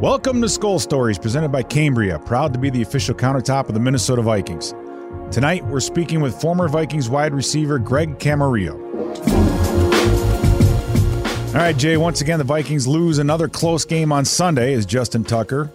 Welcome to Skol Stories, presented by Cambria, proud to be the official countertop of the Minnesota Vikings. Tonight, we're speaking with former Vikings wide receiver Greg Camarillo. All right, Jay, once again, the Vikings lose another close game on Sunday as Justin Tucker,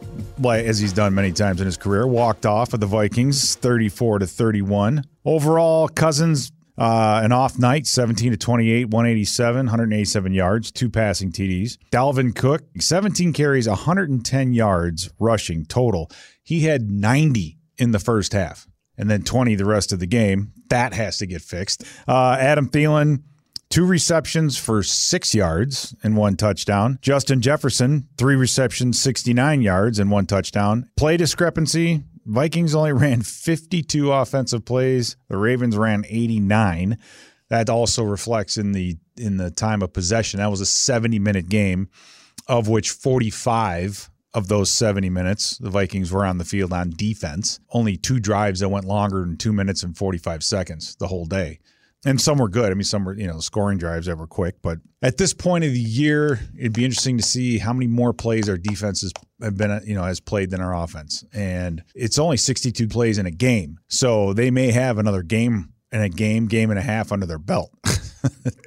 as he's done many times in his career, walked off of the Vikings 34 to 31. Overall, Cousins uh, an off night, 17 to 28, 187, 187 yards, two passing TDs. Dalvin Cook, 17 carries, 110 yards rushing total. He had 90 in the first half and then 20 the rest of the game. That has to get fixed. Uh, Adam Thielen, two receptions for six yards and one touchdown. Justin Jefferson, three receptions, 69 yards and one touchdown. Play discrepancy, Vikings only ran 52 offensive plays. The Ravens ran 89. That also reflects in the in the time of possession. That was a 70 minute game, of which 45 of those 70 minutes the Vikings were on the field on defense. Only two drives that went longer than two minutes and 45 seconds the whole day and some were good. I mean, some were you know scoring drives that were quick. But at this point of the year, it'd be interesting to see how many more plays our defenses have been you know has played than our offense. And it's only 62 plays in a game, so they may have another game and a game, game and a half under their belt.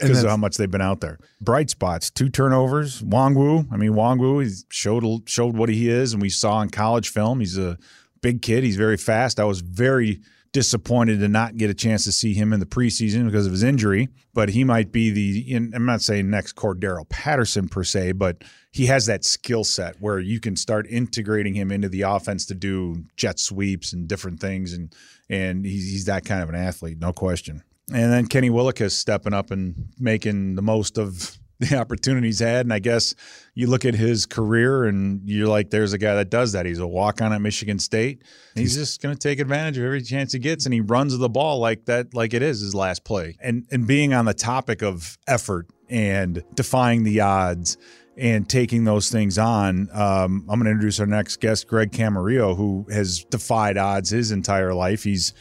because of how much they've been out there. Bright spots, two turnovers. Nwangwu, I mean Nwangwu, he showed showed what he is, and we saw in college film. He's a big kid. He's very fast. I was very disappointed to not get a chance to see him in the preseason because of his injury. But he might be the, I'm not saying next Cordarrelle Patterson per se, but he has that skill set where you can start integrating him into the offense to do jet sweeps and different things. And, and he's, he's that kind of an athlete, no question. And then Kenny Willekes stepping up and making the most of the opportunities had. And I guess you look at his career and you're like, there's a guy that does that. He's a walk on at Michigan State. He's just going to take advantage of every chance he gets, and he runs the ball like that, like it is his last play. And and being on the topic of effort and defying the odds and taking those things on. Um, I'm going to introduce our next guest, Greg Camarillo, who has defied odds his entire life. He's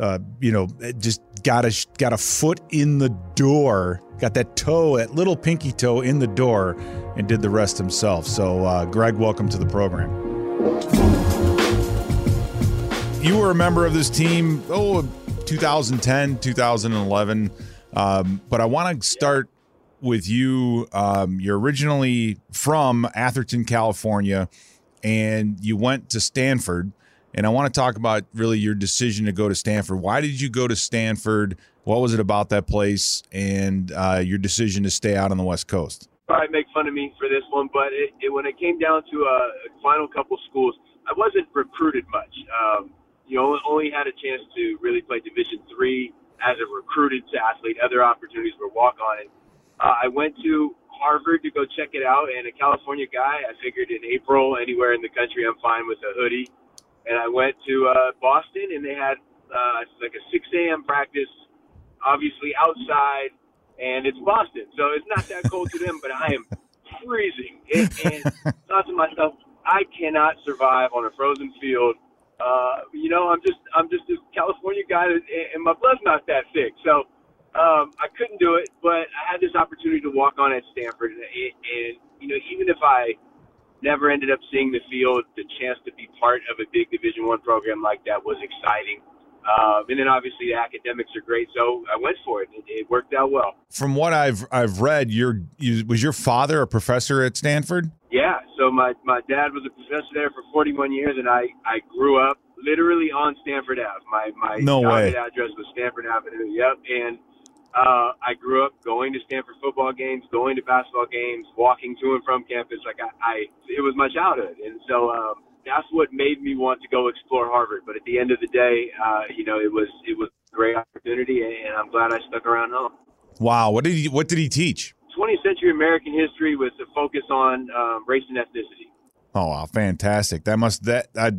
uh, you know, just got a got a foot in the door, got that toe, that little pinky toe in the door, and did the rest himself. So, uh, Greg, welcome to the program. You were a member of this team, oh, 2010, 2011. Um, but I want to start with you. Um, you're originally from Atherton, California, and you went to Stanford. And I want to talk about really your decision to go to Stanford. Why did you go to Stanford? What was it about that place and uh, your decision to stay out on the West Coast? Probably make fun of me for this one, but it, it, when it came down to a final couple schools, I wasn't recruited much. Um, you know, only had a chance to really play Division three as a recruited athlete. Other opportunities were walk on. Uh, I went to Harvard to go check it out, and a California guy. I figured in April, anywhere in the country, I'm fine with a hoodie and I went to uh, Boston, and they had uh, like a 6 a.m. practice, obviously outside, and it's Boston, so it's not that cold to them, but I am freezing. And, and thought to myself, I cannot survive on a frozen field. Uh, you know, I'm just I'm just a California guy, and my blood's not that thick, so um, I couldn't do it. But I had this opportunity to walk on at Stanford, and, and you know, even if I never ended up seeing the field. The chance to be part of a big Division One program like that was exciting. Uh, and then obviously the academics are great, so I went for it. It, it worked out well. From what I've I've read, your you, was your father a professor at Stanford? Yeah. So my my dad was a professor there for 41 years, and I I grew up literally on Stanford Ave. My my no way. address was Stanford Avenue. Yep. And uh, I grew up going to Stanford football games, going to basketball games, walking to and from campus. Like I, I it was my childhood, and so um, that's what made me want to go explore Harvard. But at the end of the day, uh, you know, it was it was a great opportunity, and I'm glad I stuck around home. Wow, what did he what did he teach? 20th century American history with a focus on um, race and ethnicity. Oh wow, fantastic! That must that I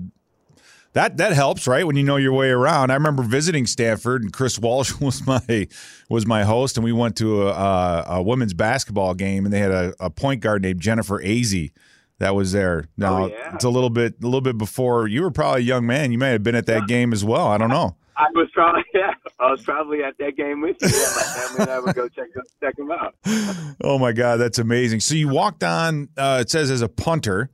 that that helps, right? When you know your way around. I remember visiting Stanford, and Chris Walsh was my was my host, and we went to a, a, a women's basketball game, and they had a, a, point guard named Jennifer Azzi that was there. Now oh, yeah. it's a little bit a little bit before you were probably a young man. You may have been at that yeah. game as well. I don't know. I was probably yeah, I was probably at that game with you. Yeah, my family and I would go check check them out. oh my God, that's amazing. So you walked on. Uh, it says as a punter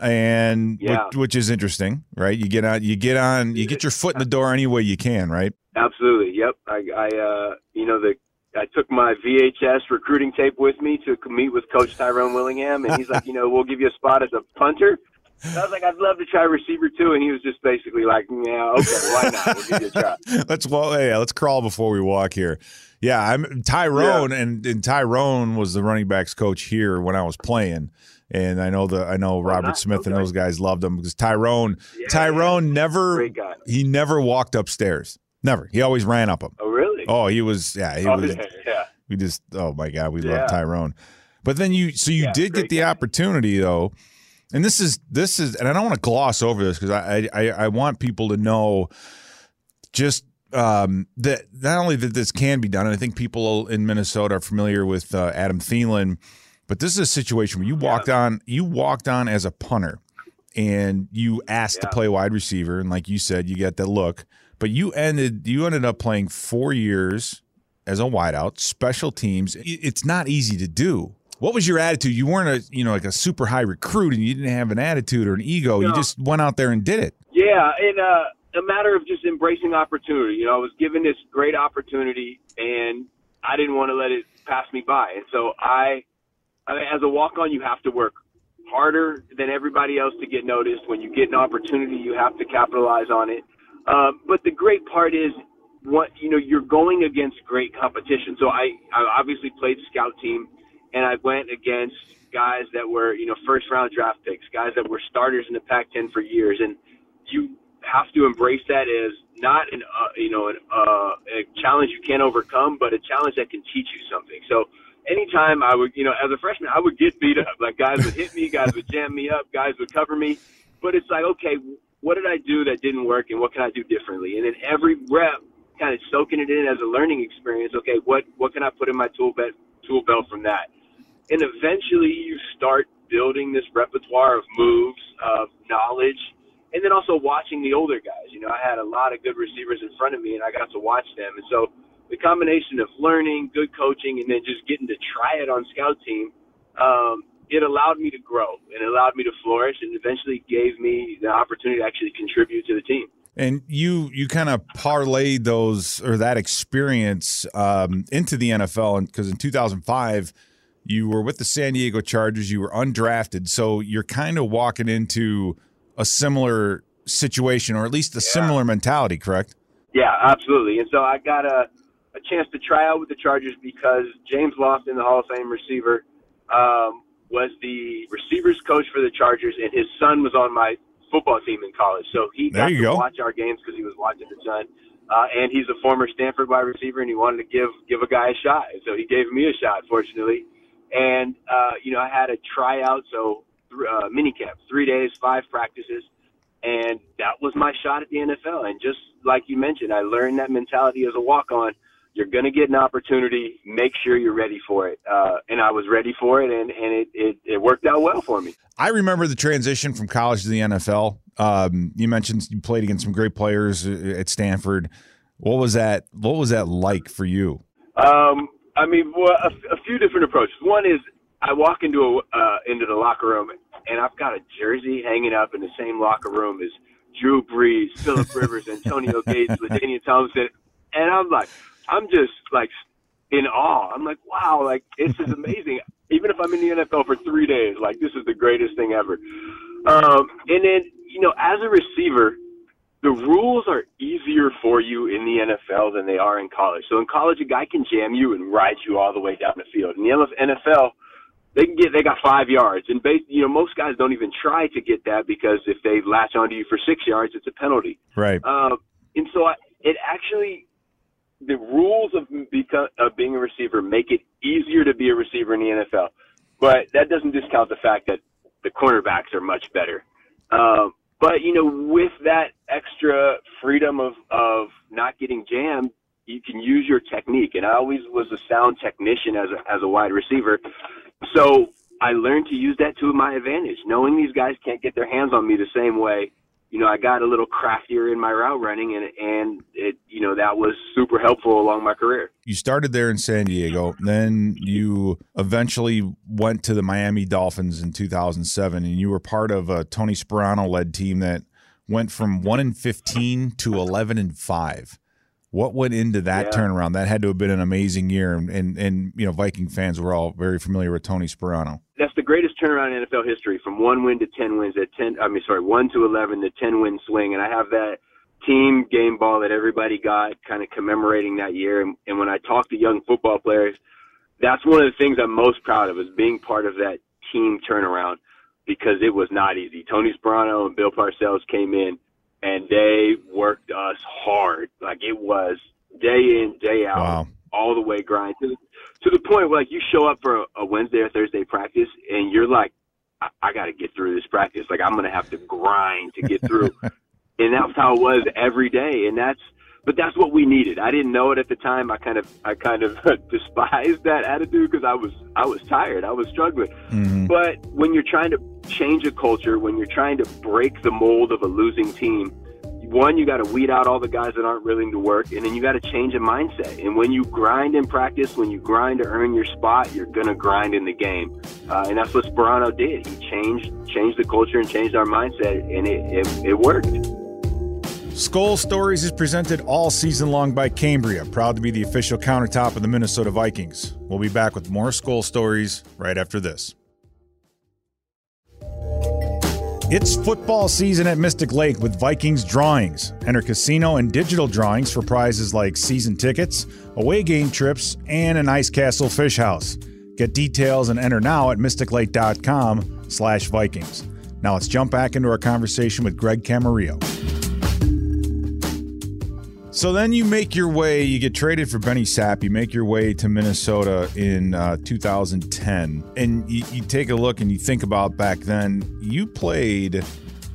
and Yeah. which, which is interesting, right? You get on, you get on, you get your foot in the door any way you can, right? Absolutely. Yep. I, I uh, you know, the I took my VHS recruiting tape with me to meet with Coach Tyrone Willingham, and he's like, you know, we'll give you a spot as a punter. And I was like, I'd love to try receiver too, and he was just basically like, yeah, okay, why not? We'll give you a try. let's well, hey, let's crawl before we walk here. Yeah, I'm Tyrone, and, and Tyrone was the running backs coach here when I was playing, and I know the I know Robert nice. Smith and those guys loved him because Tyrone Yeah. Tyrone never he never walked upstairs, never. He always ran up them. Oh, really? Oh, he was yeah, he Oh, was. yeah, yeah. We just oh my god, we Yeah. love Tyrone. But then you so you Yeah, did get the guy. opportunity though, and this is this is and I don't want to gloss over this because I, I I want people to know just um, that not only that this can be done, and I think people in Minnesota are familiar with uh, Adam Thielen, but this is a situation where you walked on you walked on as a punter and you asked to play wide receiver, and like you said, you get that look. But you ended you ended up playing four years as a wideout, special teams. It's not easy to do. What was your attitude? You weren't a you know like a super high recruit, and you didn't have an attitude or an ego. You just went out there and did it. Yeah, and uh, a matter of just embracing opportunity. You know, I was given this great opportunity, and I didn't want to let it pass me by. And so I, I mean, as a walk-on, you have to work harder than everybody else to get noticed. When you get an opportunity, you have to capitalize on it. Um, but the great part is, what you know, you're going against great competition. So I, I obviously played scout team, and I went against guys that were, you know, first round draft picks, guys that were starters in the Pac-10 for years, and you have to embrace that as not an, uh, you know, an, uh, a challenge you can't overcome, but a challenge that can teach you something. So anytime I would, you know, as a freshman, I would get beat up. Like guys would hit me, guys would jam me up, guys would cover me. But it's like, okay, what did I do that didn't work, and what can I do differently? And then every rep, kind of soaking it in as a learning experience. Okay, what what can I put in my tool belt tool belt from that? And eventually, you start building this repertoire of moves, of knowledge, and then also watching the older guys. You know, I had a lot of good receivers in front of me, and I got to watch them. And so the combination of learning, good coaching, and then just getting to try it on scout team, um, it allowed me to grow and it allowed me to flourish, and eventually gave me the opportunity to actually contribute to the team. And you you kind of parlayed those or that experience um, into the NFL, because in 2005 you were with the San Diego Chargers, you were undrafted, so you're kind of walking into a similar situation, or at least a similar mentality, correct? Yeah, absolutely. And so I got a, a chance to try out with the Chargers because James Lofton, the Hall of Fame receiver, um, was the receivers coach for the Chargers, and his son was on my football team in college. So he There got you to go. watch our games because he was watching the son. Uh, and he's a former Stanford wide receiver, and he wanted to give give a guy a shot. And so he gave me a shot, fortunately. And uh, you know, I had a tryout, so th- uh, mini camp, three days, five practices, and that was my shot at the NFL. And just like you mentioned, I learned that mentality as a walk on. You're going to get an opportunity. Make sure you're ready for it. Uh, and I was ready for it, and, and it, it, it worked out well for me. I remember the transition from college to the NFL. Um, you mentioned you played against some great players uh, at Stanford. What was that? What was that like for you? Um, I mean, well, a, a few different approaches. One is I walk into a uh, into the locker room, and I've got a jersey hanging up in the same locker room as Drew Brees, Philip Rivers, Antonio Gates, Ladainian Thompson, and I'm like, I'm just like in awe. I'm like, wow, like this is amazing. Even if I'm in the NFL for three days, like this is the greatest thing ever. Um, and then you know, as a receiver, the rules are easier for you in the NFL than they are in college. So in college, a guy can jam you and ride you all the way down the field. In the NFL, they can get they got five yards, and base, you know most guys don't even try to get that because if they latch onto you for six yards, it's a penalty. Right. Um, and so I, it actually the rules of beco- of being a receiver make it easier to be a receiver in the NFL, but that doesn't discount the fact that the cornerbacks are much better. Um, but you know, with that extra freedom of of not getting jammed, you can use your technique. And I always was a sound technician as a as a wide receiver, so I learned to use that to my advantage. Knowing these guys can't get their hands on me the same way, you know, I got a little craftier in my route running, and and it, you know, that was super helpful along my career. You started there in San Diego, then you eventually went to the Miami Dolphins in 2007, and you were part of a Tony Sparano led team that went from one and 15 to 11 and five. What went into that yeah. turnaround? That had to have been an amazing year, and, and and you know Viking fans were all very familiar with Tony Sparano. That's the greatest turnaround in NFL history, from one win to ten wins. At ten, I mean, sorry, one to eleven, the ten win swing, and I have that team game ball that everybody got, kind of commemorating that year. And, and when I talk to young football players, that's one of the things I'm most proud of is being part of that team turnaround because it was not easy. Tony Sparano and Bill Parcells came in and they worked us hard. Like it was day in, day out, wow. All the way grind to the, to the point where like you show up for a, a Wednesday or Thursday practice and you're like, I, I got to get through this practice. Like I'm going to have to grind to get through. and that's how it was every day. And that's, but that's what we needed. I didn't know it at the time. I kind of, I kind of despised that attitude because I was, I was tired. I was struggling. Mm-hmm. But when you're trying to change a culture, when you're trying to break the mold of a losing team, one, you got to weed out all the guys that aren't willing to work, and then you got to change a mindset. And when you grind in practice, when you grind to earn your spot, you're gonna grind in the game, uh, and that's what Sparano did. He changed changed the culture and changed our mindset, and it, it, it worked. Skol Stories is presented all season long by Cambria, proud to be the official countertop of the Minnesota Vikings. We'll be back with more Skol Stories right after this. It's football season at Mystic Lake with Vikings drawings. Enter casino and digital drawings for prizes like season tickets, away game trips, and an ice castle fish house. Get details and enter now at mysticlake.com slash Vikings. Now let's jump back into our conversation with Greg Camarillo. So then you make your way, you get traded for Benny Sapp, you make your way to Minnesota in uh, 2010, and you, you take a look and you think about back then, you played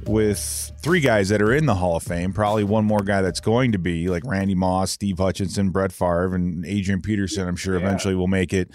with three guys that are in the Hall of Fame, probably one more guy that's going to be, like Randy Moss, Steve Hutchinson, Brett Favre, and Adrian Peterson, I'm sure yeah. eventually will make it.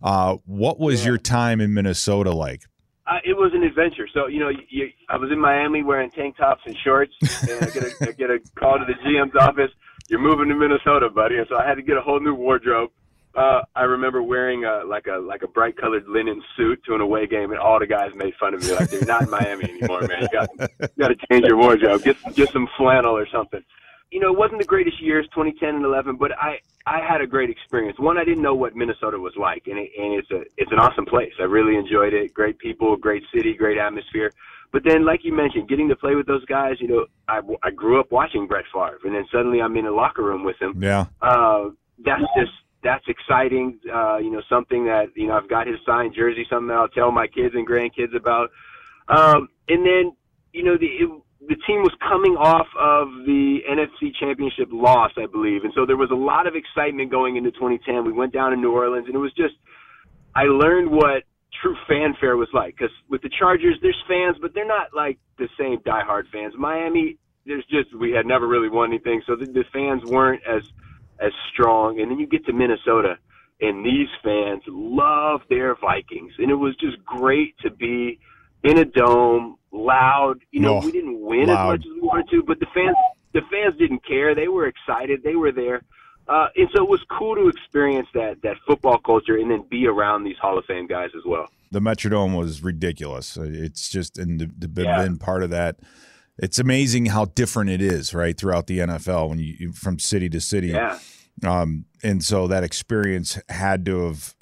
Uh, what was yeah. your time in Minnesota like? Uh, it was an adventure. So you know, you, I was in Miami wearing tank tops and shorts, and I get a, I get a call to the GM's office. You're moving to Minnesota, buddy, and so I had to get a whole new wardrobe. Uh, I remember wearing a, like a like a bright colored linen suit to an away game, and all the guys made fun of me. Like, "You're not in Miami anymore, man. You got you got to change your wardrobe. Get get some flannel or something." You know, it wasn't the greatest years, 2010 and 11, but I I had a great experience. One, I didn't know what Minnesota was like, and, it, and it's a it's an awesome place. I really enjoyed it. Great people, great city, great atmosphere. But then, like you mentioned, getting to play with those guys, you know, I, I grew up watching Brett Favre, and then suddenly I'm in a locker room with him. Yeah, uh, that's just that's exciting. Uh, you know, something that you know I've got his signed jersey, something that I'll tell my kids and grandkids about. Um, and then, you know, the it, the team was coming off of the NFC Championship loss, I believe, and so there was a lot of excitement going into 2010. We went down to New Orleans, and it was just I learned what true fanfare was like because with the Chargers, there's fans, but they're not like the same diehard fans. Miami, there's just we had never really won anything, so the, the fans weren't as as strong. And then you get to Minnesota, and these fans love their Vikings, and it was just great to be in a dome, loud. You know, oh, we didn't win loud. as much as we wanted to, but the fans the fans didn't care. They were excited. They were there. Uh, and so it was cool to experience that that football culture and then be around these Hall of Fame guys as well. The Metrodome was ridiculous. It's just and the, the yeah. been part of that. It's amazing how different it is, right, throughout the NFL when you from city to city. Yeah. Um, and so that experience had to have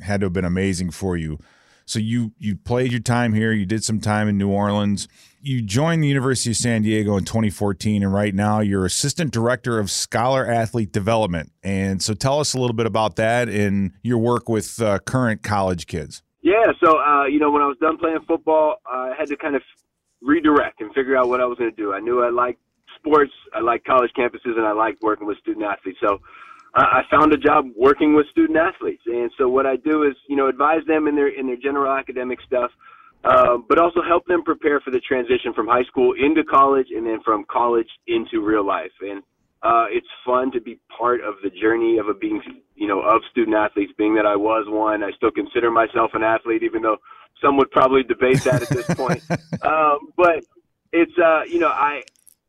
had to have been amazing for you. So you you played your time here. You did some time in New Orleans. You joined the University of San Diego in 2014, and right now you're assistant director of scholar athlete development. And so tell us a little bit about that and your work with uh, current college kids. Yeah, so uh, you know when I was done playing football, I had to kind of redirect and figure out what I was going to do. I knew I liked sports, I liked college campuses, and I liked working with student athletes. So I found a job working with student athletes, and so what I do is, you know, advise them in their in their general academic stuff, uh, but also help them prepare for the transition from high school into college, and then from college into real life. And uh, it's fun to be part of the journey of a being, you know, of student athletes. Being that I was one, I still consider myself an athlete, even though some would probably debate that at this point. um, but it's uh, you know, I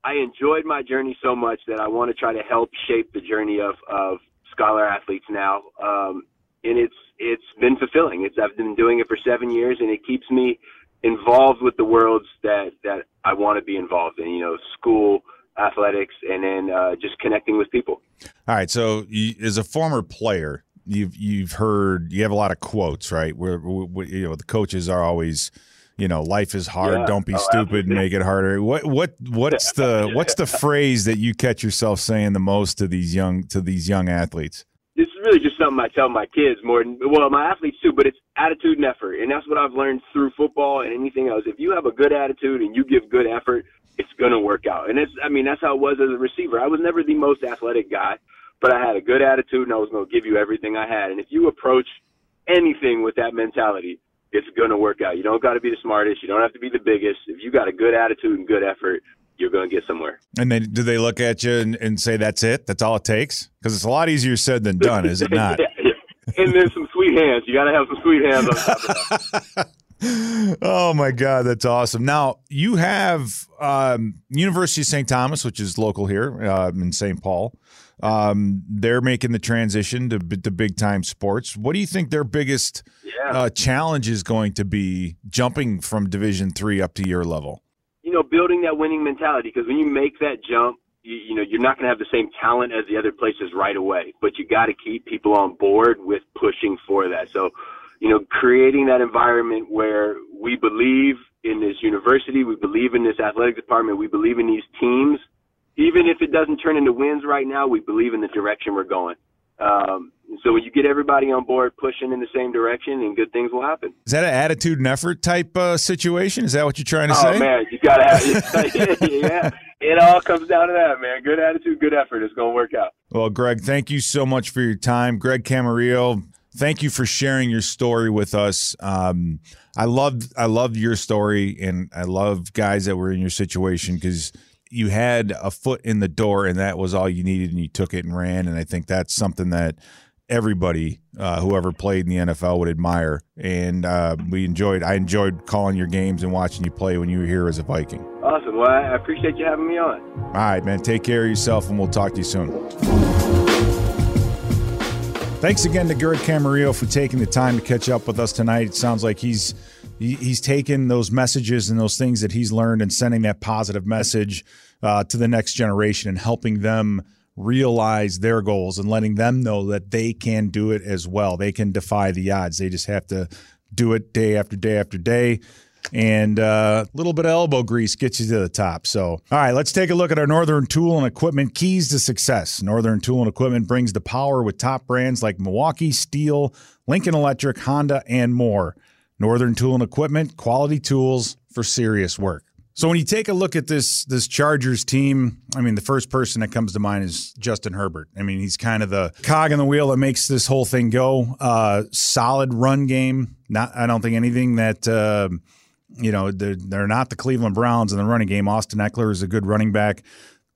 I enjoyed my journey so much that I want to try to help shape the journey of of scholar athletes now. Um, and it's it's been fulfilling. It's I've been doing it for seven years, and it keeps me involved with the worlds that that I want to be involved in. You know, school, athletics, and then uh, just connecting with people. All right. So, you, as a former player, you've you've heard you have a lot of quotes, right? Where, where you know the coaches are always, you know, life is hard. Yeah. Don't be Oh, stupid. absolutely. Make it harder. What what what's the what's the phrase that you catch yourself saying the most to these young to these young athletes? this is really just something I tell my kids more than well, my athletes too, but it's attitude and effort. And that's what I've learned through football and anything else. If you have a good attitude and you give good effort, it's gonna work out. And it's I mean, that's how it was as a receiver. I was never the most athletic guy, but I had a good attitude and I was gonna give you everything I had. And if you approach anything with that mentality, it's gonna work out. You don't gotta be the smartest, you don't have to be the biggest. If you got a good attitude and good effort, you're gonna get somewhere. And then do they look at you and, and say that's it? That's all it takes? Because it's a lot easier said than done, is it not? yeah, yeah. And then some sweet hands. You gotta have some sweet hands on top of that. oh my god that's awesome now you have um, university of st thomas which is local here uh, in st paul um, they're making the transition to, to big time sports what do you think their biggest Yeah. uh, challenge is going to be jumping from division three up to your level you know, building that winning mentality because when you make that jump, you, you know, you're not going to have the same talent as the other places right away, but you got to keep people on board with pushing for that. So, you know, creating that environment where we believe in this university, we believe in this athletic department, we believe in these teams. Even if it doesn't turn into wins right now, we believe in the direction we're going. Um, so when you get everybody on board pushing in the same direction, and good things will happen. is that an attitude and effort type uh, situation is that what you're trying to Oh say man, you gotta have yeah. It all comes down to that, man. Good attitude, good effort. It's gonna work out. Well, Greg, thank you so much for your time. Greg Camarillo, thank you for sharing your story with us. Um, I loved I loved your story, and I love guys that were in your situation because you had a foot in the door, and that was all you needed, and you took it and ran. And I think that's something that everybody uh, whoever played in the NFL would admire. And uh, we enjoyed. I enjoyed calling your games and watching you play when you were here as a Viking. Awesome. Well, I appreciate you having me on. All right, man. Take care of yourself, and we'll talk to you soon. Thanks again to Greg Camarillo for taking the time to catch up with us tonight. It sounds like he's he's taken those messages and those things that he's learned and sending that positive message uh, to the next generation and helping them realize their goals and letting them know that they can do it as well. They can defy the odds. They just have to do it day after day after day and uh, a little bit of elbow grease gets you to the top. So, all right, let's take a look at our Northern Tool and Equipment keys to success. Northern Tool and Equipment brings the power with top brands like Milwaukee, Stihl, Lincoln Electric, Honda, and more. Northern Tool and Equipment, quality tools for serious work. So when you take a look at this this Chargers team, I mean the first person that comes to mind is Justin Herbert. I mean he's kind of the cog in the wheel that makes this whole thing go. Uh, solid run game. Not I don't think anything that uh, you know they're, they're not the Cleveland Browns in the running game. Austin Ekeler is a good running back.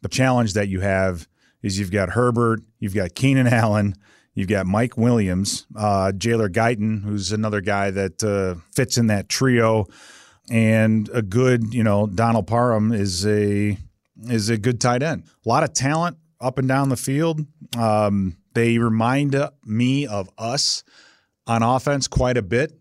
The challenge that you have is you've got Herbert, you've got Keenan Allen, you've got Mike Williams, uh, Jalen Guyton, who's another guy that uh, fits in that trio and a good, you know, Donald Parham is a is a good tight end. A lot of talent up and down the field. Um, they remind me of us on offense quite a bit.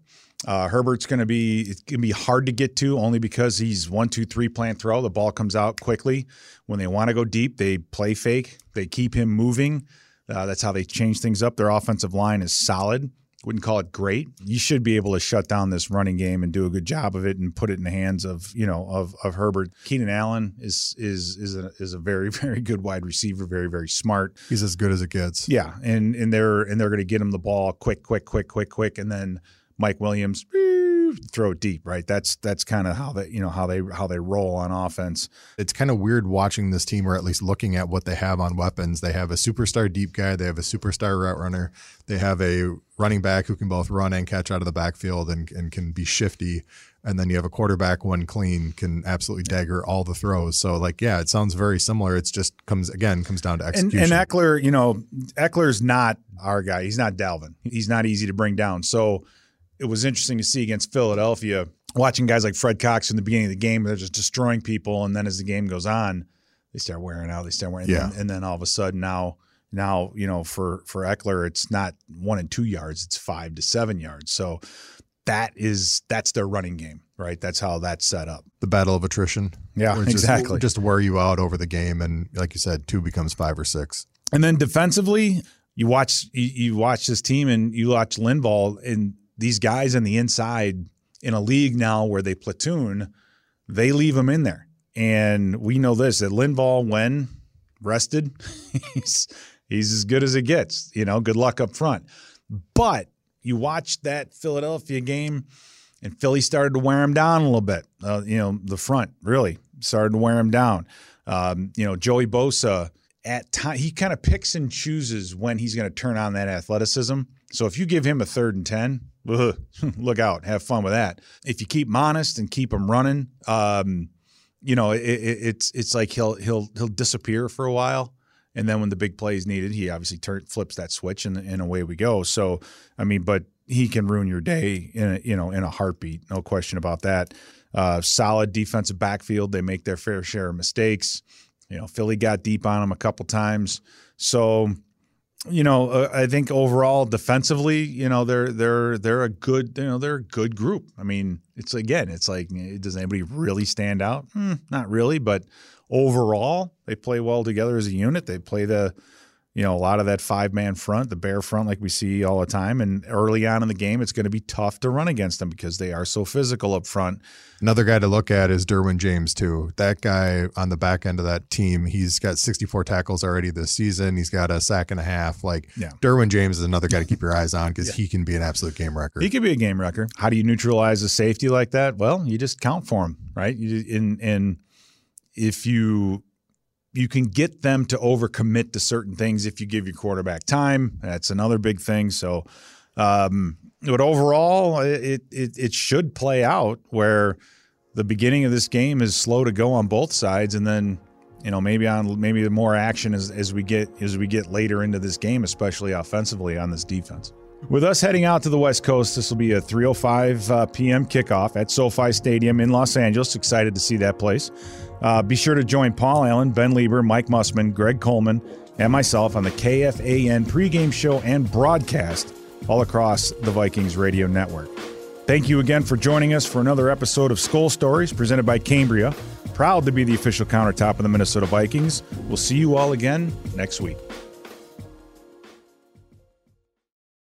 Uh, Herbert's going to be it's going to be hard to get to only because he's one two three plant throw. The ball comes out quickly. When they want to go deep, they play fake. They keep him moving. Uh, that's how they change things up. Their offensive line is solid wouldn't call it great. You should be able to shut down this running game and do a good job of it and put it in the hands of you know of of Herbert. Keenan Allen is is is a, is a very very good wide receiver, very very smart. He's as good as it gets. Yeah, and and they're and they're going to get him the ball quick, quick, quick, quick, quick, and then Mike Williams throw deep. Right, that's that's kind of how they you know how they how they roll on offense. It's kind of weird watching this team, or at least looking at what they have on weapons. They have a superstar deep guy. They have a superstar route runner. They have a running back who can both run and catch out of the backfield and, and can be shifty. And then you have a quarterback one clean can absolutely dagger all the throws. So like, yeah, it sounds very similar. It's just comes again comes down to And, execution. and Ekeler, you know, Ekeler's not our guy. He's not Dalvin. He's not easy to bring down. So it was interesting to see against Philadelphia. watching guys like Fred Cox in the beginning of the game, they're just destroying people, and then as the game goes on, they start wearing out. They start wearing, Yeah. and, then, and then all of a sudden now, now you know for for Ekeler, it's not one and two yards, it's five to seven yards. So that is that's their running game, right? That's how that's set up. The battle of attrition. Yeah, just- exactly. Just, wear you out over the game, and like you said, two becomes five or six. And then defensively, you watch you, you watch this team and you watch Linval and these guys on the inside in a league now where they platoon, they leave them in there. And we know this that Linval, when rested, he's he's as good as it gets. You know, good luck up front. But you watch that Philadelphia game, and Philly started to wear him down a little bit. Uh, you know, the front really started to wear him down. Um, you know, Joey Bosa at time he kind of picks and chooses when he's going to turn on that athleticism. So if you give him a third and ten, ugh, look out, have fun with that. If you keep him honest and keep him running, um, you know, it, it, it's it's like he'll he'll he'll disappear for a while. And then when the big play is needed, he obviously turn, flips that switch, and, and away we go. So, I mean, but he can ruin your day in a, you know in a heartbeat, no question about that. Uh, solid defensive backfield. They make their fair share of mistakes. You know, Philly got deep on him a couple times. So, you know, uh, I think overall defensively, you know, they're they're they're a good, you know, they're a good group. I mean, it's again, it's like, does anybody really stand out? Hmm, not really, but overall, they play well together as a unit. They play the, you know, a lot of that five man front, the bare front, like we see all the time. And early on in the game, it's going to be tough to run against them because they are so physical up front. Another guy to look at is Derwin James too. That guy on the back end of that team, he's got 64 tackles already this season. He's got a sack and a half. Like Yeah. Derwin James is another guy to keep your eyes on because he can be an absolute game wrecker. He could be a game wrecker. How do you neutralize a safety like that? Well, you just count for him, right? You, in and if you you can get them to overcommit to certain things if you give your quarterback time. That's another big thing. So, um, but overall, it, it it should play out where the beginning of this game is slow to go on both sides, and then you know maybe on maybe the more action as, as we get as we get later into this game, especially offensively on this defense. With us heading out to the West Coast, this will be a 3:05 uh, p.m. kickoff at SoFi Stadium in Los Angeles. Excited to see that place. Uh, be sure to join Paul Allen, Ben Leber, Mike Mussman, Greg Coleman, and myself on the KFAN pregame show and broadcast all across the Vikings radio network. Thank you again for joining us for another episode of Skol Stories presented by Cambria. Proud to be the official countertop of the Minnesota Vikings. We'll see you all again next week.